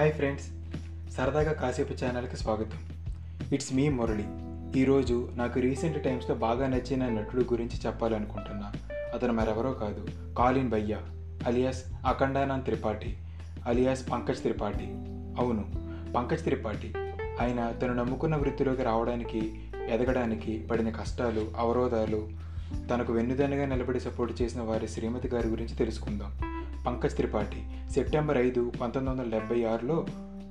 Hi friends. సరదాగా కాసేపు ఛానల్కి స్వాగతం. It's me Murali. ఈరోజు నాకు రీసెంట్ టైమ్స్లో బాగా నచ్చిన నటుడు గురించి చెప్పాలనుకుంటున్నా. అతను మరెవరో కాదు. Kaleen Bhaiya alias Akhandanand Tripathi alias Pankaj Tripathi. అవును పంకజ్ త్రిపాఠి. ఆయన తను నమ్ముకున్న వృత్తిలోకి రావడానికి ఎదగడానికి పడిన కష్టాలు అవరోధాలు తనకు వెన్నుదన్నుగా నిలబడి సపోర్ట్ చేసిన వారి శ్రీమతి గారి గురించి తెలుసుకుందాం. పంకజ్ త్రిపాఠి. సెప్టెంబర్ ఐదు పంతొమ్మిది వందల డెబ్బై ఆరులో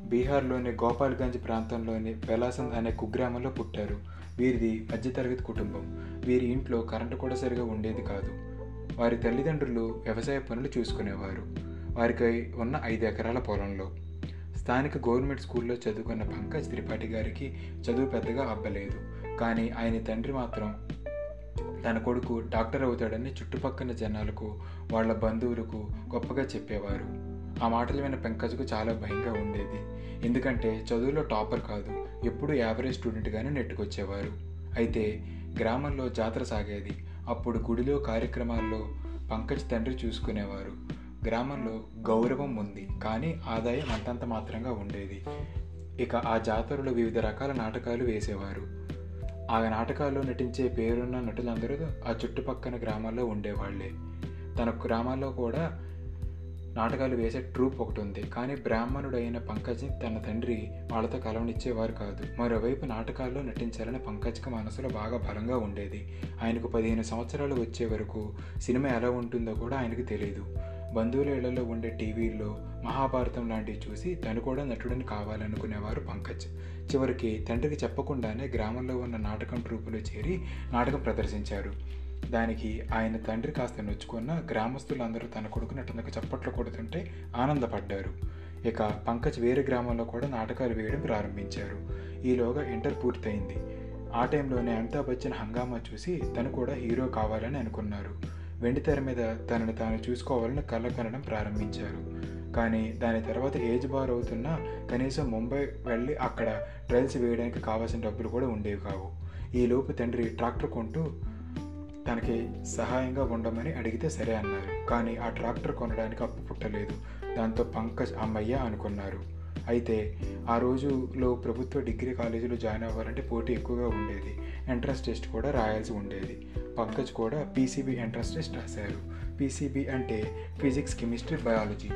బీహార్లోని గోపాల్గంజ్ ప్రాంతంలోని బెలాసంద్ అనే కుగ్రామంలో పుట్టారు. వీరిది మధ్యతరగతి కుటుంబం. వీరి ఇంట్లో కరెంటు కూడా సరిగా ఉండేది కాదు. వారి తల్లిదండ్రులు వ్యవసాయ పనులు చూసుకునేవారు. వారికి ఉన్న ఐదు ఎకరాల పొలంలో. స్థానిక గవర్నమెంట్ స్కూల్లో చదువుకున్న పంకజ్ త్రిపాఠి గారికి చదువు పెద్దగా అబ్బలేదు. కానీ ఆయన తండ్రి మాత్రం తన కొడుకు డాక్టర్ అవుతాడని చుట్టుపక్కల జనాలకు వాళ్ళ బంధువులకు గొప్పగా చెప్పేవారు. ఆ మాటలు విన్న పెంకజ్కు చాలా భయంగా ఉండేది. ఎందుకంటే చదువులో టాపర్ కాదు ఎప్పుడూ యావరేజ్ స్టూడెంట్గానే నెట్టుకొచ్చేవారు. అయితే గ్రామంలో జాతర సాగేది. అప్పుడు గుడిలో కార్యక్రమాల్లో పంకజ్ తండ్రి చూసుకునేవారు. గ్రామంలో గౌరవం ఉంది కానీ ఆదాయం అంతంత మాత్రంగా ఉండేది. ఇక ఆ జాతరలో వివిధ రకాల నాటకాలు వేసేవారు. ఆ నాటకాల్లో నటించే పేరున్న నటులందరూ ఆ చుట్టుపక్కల గ్రామాల్లో ఉండేవాళ్ళే. తన గ్రామాల్లో కూడా నాటకాలు వేసే ట్రూప్ ఒకటి ఉంది కానీ బ్రాహ్మణుడు అయిన పంకజ్ తన తండ్రి వాళ్ళతో కలవనిచ్చేవారు కాదు. మరోవైపు నాటకాల్లో నటించాలని పంకజ్కి మనసులో బాగా బలంగా ఉండేది. ఆయనకు పదిహేను సంవత్సరాలు వచ్చే వరకు సినిమా ఎలా ఉంటుందో కూడా ఆయనకు తెలియదు బంధువుల ఇళ్ళలో ఉండే టీవీల్లో మహాభారతం లాంటివి చూసి తను కూడా నటుడిని కావాలనుకునేవారు పంకజ్. చివరికి తండ్రికి చెప్పకుండానే గ్రామంలో ఉన్న నాటకం ట్రూపులో చేరి నాటకం ప్రదర్శించారు. దానికి ఆయన తండ్రి కాస్త నొచ్చుకున్న గ్రామస్తులందరూ తన కొడుకు నటనకు చప్పట్లు కొడుతుంటే ఆనందపడ్డారు. ఇక పంకజ్ వేరే గ్రామంలో కూడా నాటకాలు వేయడం ప్రారంభించారు. ఈలోగా ఇంటర్ పూర్తయింది. ఆ టైంలోనే అమితాబ్ బచ్చన్ హంగామా చూసి తను కూడా హీరో కావాలని అనుకున్నారు. వెండితెర మీద తనను తాను చూసుకోవాలని కళ్ళ కనడం ప్రారంభించారు. కానీ దాని తర్వాత ఏజ్ బార్ అవుతున్నా కనీసం ముంబై వెళ్ళి అక్కడ ట్రయల్స్ వేయడానికి కావాల్సిన డబ్బులు కూడా ఉండేవి కావు. ఈలోపు తండ్రి ట్రాక్టర్ కొంటూ తనకి సహాయంగా ఉండమని అడిగితే సరే అన్నారు. కానీ ఆ ట్రాక్టర్ కొనడానికి అప్పు పుట్టలేదు. దాంతో పంకజ్ అమ్మయ్య అనుకున్నారు. అయితే ఆ రోజులో ప్రభుత్వ డిగ్రీ కాలేజీలో జాయిన్ అవ్వాలంటే పోటీ ఎక్కువగా ఉండేది. ఎంట్రన్స్ టెస్ట్ కూడా రాయాల్సి ఉండేది. పంకజ్ కూడా పీసీబీ ఎంట్రన్స్ టెస్ట్ రాశారు. పీసీబీ అంటే ఫిజిక్స్ కెమిస్ట్రీ బయాలజీ.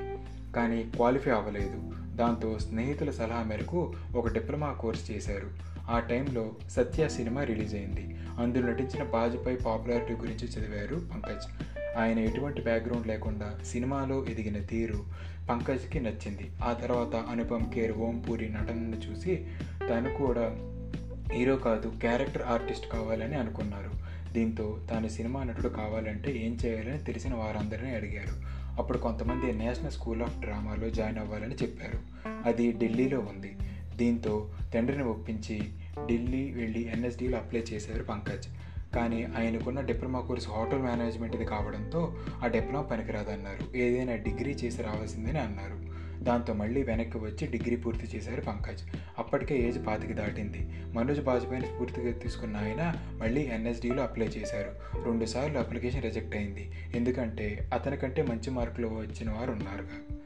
కానీ క్వాలిఫై అవ్వలేదు. దాంతో స్నేహితుల సలహా మేరకు ఒక డిప్లొమా కోర్స్ చేశారు. ఆ టైంలో సత్య సినిమా రిలీజ్ అయింది. అందులో నటించిన బాజ్పేయి పాపులారిటీ గురించి చదివారు పంకజ్. ఆయన ఎటువంటి బ్యాక్గ్రౌండ్ లేకుండా సినిమాలో ఎదిగిన తీరు పంకజ్కి నచ్చింది. ఆ తర్వాత అనుపమ్ కేర్ ఓం పూరి నటనను చూసి తను కూడా హీరో కాదు క్యారెక్టర్ ఆర్టిస్ట్ కావాలని అనుకున్నారు. దీంతో తాను సినిమా నటుడు కావాలంటే ఏం చేయాలని తెలిసిన వారందరినీ అడిగారు. అప్పుడు కొంతమంది నేషనల్ స్కూల్ ఆఫ్ డ్రామాలో జాయిన్ అవ్వాలని చెప్పారు. అది ఢిల్లీలో ఉంది. దీంతో తండ్రిని ఒప్పించి ఢిల్లీ వెళ్ళి ఎన్ఎస్డీలో అప్లై చేశారు పంకజ్. కానీ ఆయనకున్న డిప్లొమా కోర్స్ హోటల్ మేనేజ్మెంట్ది కావడంతో ఆ డిప్లొమా పనికిరాదన్నారు. ఏదైనా డిగ్రీ చేసి రావాల్సిందని అన్నారు. దాంతో మళ్ళీ వెనక్కి వచ్చి డిగ్రీ పూర్తి చేశారు పంకజ్. అప్పటికే ఏజ్ పాతికి దాటింది. మనోజ్ బాజ్పేయిని స్ఫూర్తిగా తీసుకున్న ఆయన మళ్ళీ ఎన్ఎస్డీలో అప్లై చేశారు. రెండుసార్లు అప్లికేషన్ రిజెక్ట్ అయింది. ఎందుకంటే అతనికంటే మంచి మార్కులు వచ్చిన వారు ఉన్నారుగా.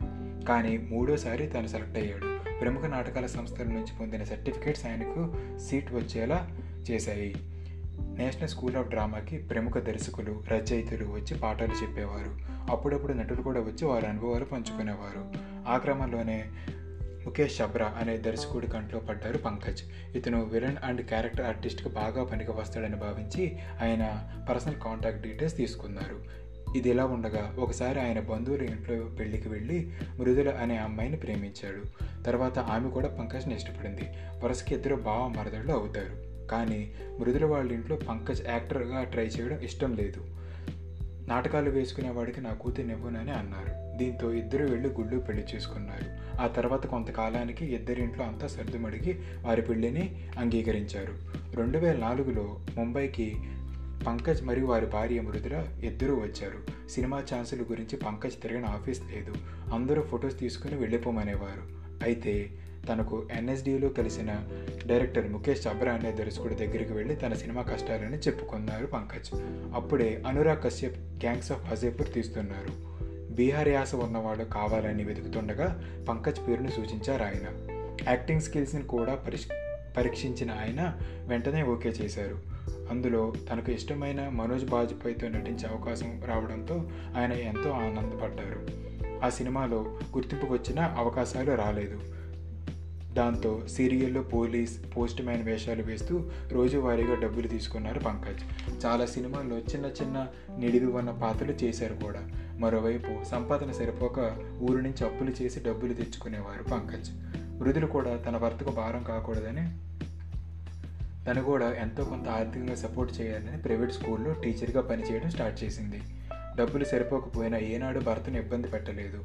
కానీ మూడోసారి తను సెలెక్ట్ అయ్యాడు. ప్రముఖ నాటకాల సంస్థల నుంచి పొందిన సర్టిఫికేట్స్ ఆయనకు సీట్ వచ్చేలా చేశాయి. నేషనల్ స్కూల్ ఆఫ్ డ్రామాకి ప్రముఖ దర్శకులు రచయితలు వచ్చి పాఠాలు చెప్పేవారు. అప్పుడప్పుడు నటులు కూడా వచ్చి వారి అనుభవాలు పంచుకునేవారు. ఆ క్రమంలోనే ముఖేష్ చబ్రా అనే దర్శకుడి కంట్లో పడ్డారు పంకజ్. ఇతను విలన్ అండ్ క్యారెక్టర్ ఆర్టిస్ట్కి బాగా పనికి వస్తాడని భావించి ఆయన పర్సనల్ కాంటాక్ట్ డీటెయిల్స్ తీసుకున్నారు. ఇది ఇలా ఉండగా ఒకసారి ఆయన బంధువుల ఇంట్లో పెళ్ళికి వెళ్ళి మృదుల అనే అమ్మాయిని ప్రేమించాడు. తర్వాత ఆమె కూడా పంకజ్ని ఇష్టపడింది. వరుసకి ఇద్దరు బావ మరదళ్ళు అవుతారు. కానీ మృదుల వాళ్ళ ఇంట్లో పంకజ్ యాక్టర్గా ట్రై చేయడం ఇష్టం లేదు. నాటకాలు వేసుకునే వాడికి నా కూతురు ఇవ్వనని అన్నారు. దీంతో ఇద్దరు వెళ్ళి గుళ్ళు పెళ్ళి చేసుకున్నారు. ఆ తర్వాత కొంతకాలానికి ఇద్దరింట్లో అంతా సర్దుమడిగి వారి పెళ్ళిని అంగీకరించారు. రెండు వేల నాలుగులో ముంబైకి పంకజ్ మరియు వారి భార్య మృదుల ఇద్దరూ వచ్చారు. సినిమా ఛాన్సుల గురించి పంకజ్ తిరిగిన ఆఫీస్ లేదు. అందరూ ఫొటోస్ తీసుకుని వెళ్ళిపోమనేవారు. అయితే తనకు ఎన్ఎస్డిలో కలిసిన డైరెక్టర్ ముఖేష్ చబ్రా అనే దర్శకుడి దగ్గరికి వెళ్ళి తన సినిమా కష్టాలని చెప్పుకున్నారు పంకజ్. అప్పుడే అనురాగ్ కశ్యప్ గ్యాంగ్స్ ఆఫ్ హజేపూర్ తీస్తున్నారు. బీహార్ యాస ఉన్నవాడు కావాలని వెతుకుతుండగా పంకజ్ పేరును సూచించారు ఆయన. యాక్టింగ్ స్కిల్స్ని కూడా పరిష్ పరీక్షించిన ఆయన వెంటనే ఓకే చేశారు. అందులో తనకు ఇష్టమైన మనోజ్ బాజ్పేయితో నటించే అవకాశం రావడంతో ఆయన ఎంతో ఆనందపడ్డారు. ఆ సినిమాలో గుర్తింపు వచ్చిన అవకాశాలు రాలేదు. దాంతో సీరియల్లో పోలీస్ పోస్ట్ మ్యాన్ వేషాలు వేస్తూ రోజువారీగా డబ్బులు తీసుకున్నారు పంకజ్. చాలా సినిమాల్లో చిన్న చిన్న నిడివి ఉన్న పాత్రలు చేశారు కూడా. మరోవైపు సంపాదన సరిపోక ఊరు నుంచి అప్పులు చేసి డబ్బులు తెచ్చుకునేవారు పంకజ్. వృద్ధులు కూడా తన భర్తకు భారం కాకూడదని తను కూడా ఎంతో కొంత ఆర్థికంగా సపోర్ట్ చేయాలని ప్రైవేట్ స్కూల్లో టీచర్గా పనిచేయడం స్టార్ట్ చేసింది. డబ్బులు సరిపోకపోయినా ఏనాడు భర్తను ఇబ్బంది పెట్టలేదు.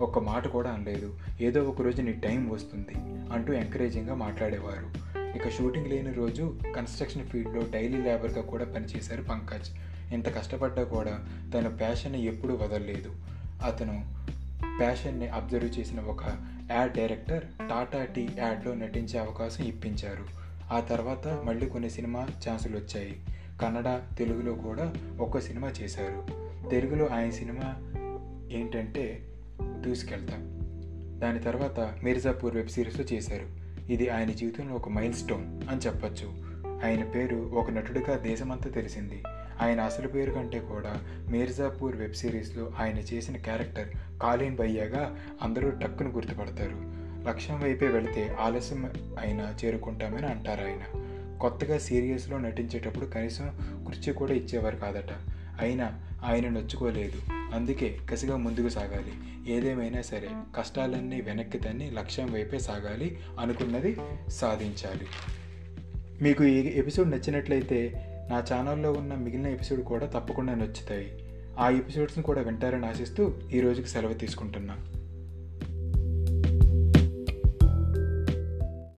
ఒక్క మాట కూడా అనలేదు. ఏదో ఒక రోజు నీ టైం వస్తుంది అంటూ ఎంకరేజింగ్గా మాట్లాడేవారు. ఇక షూటింగ్ లేని రోజు కన్స్ట్రక్షన్ ఫీల్డ్లో డైలీ లేబర్గా కూడా పనిచేశారు పంకజ్. ఇంత కష్టపడ్డా కూడా తన ప్యాషన్ని ఎప్పుడూ వదలలేదు. అతను ప్యాషన్ని అబ్జర్వ్ చేసిన ఒక యాడ్ డైరెక్టర్ టాటా టీ యాడ్లో నటించే అవకాశం ఇప్పించారు. ఆ తర్వాత మళ్ళీ కొన్ని సినిమా ఛాన్సులు వచ్చాయి. కన్నడ తెలుగులో కూడా ఒక్క సినిమా చేశారు. తెలుగులో ఆయన సినిమా ఏంటంటే దూసుకెళ్తాం దాని తర్వాత మిర్జాపూర్ వెబ్ సిరీస్లో చేశారు. ఇది ఆయన జీవితంలో ఒక మైల్ స్టోన్ అని చెప్పచ్చు. ఆయన పేరు ఒక నటుడిగా దేశమంతా తెలిసింది. ఆయన అసలు పేరు కంటే కూడా మిర్జాపూర్ వెబ్ సిరీస్లో ఆయన చేసిన క్యారెక్టర్ కాలీన్ బయ్యాగా అందరూ టక్కును గుర్తుపడతారు. లక్ష్యం వైపే వెళితే ఆలస్యం అయినా చేరుకుంటామని అంటారు ఆయన. కొత్తగా సీరియల్స్లో నటించేటప్పుడు కనీసం కుర్చీ కూడా ఇచ్చేవారు కాదట. అయినా ఆయన నొచ్చుకోలేదు. అందుకే కసిగా ముందుకు సాగాలి. ఏదేమైనా సరే కష్టాలన్నీ వెనక్కి తన్ని లక్ష్యం వైపే సాగాలి అనుకున్నది సాధించాలి. మీకు ఈ ఎపిసోడ్ నచ్చినట్లయితే నా ఛానల్లో ఉన్న మిగిలిన ఎపిసోడ్ కూడా తప్పకుండా నచ్చుతాయి. ఆ ఎపిసోడ్స్ని కూడా వింటారని ఆశిస్తూ ఈ రోజుకి సెలవు తీసుకుంటున్నాను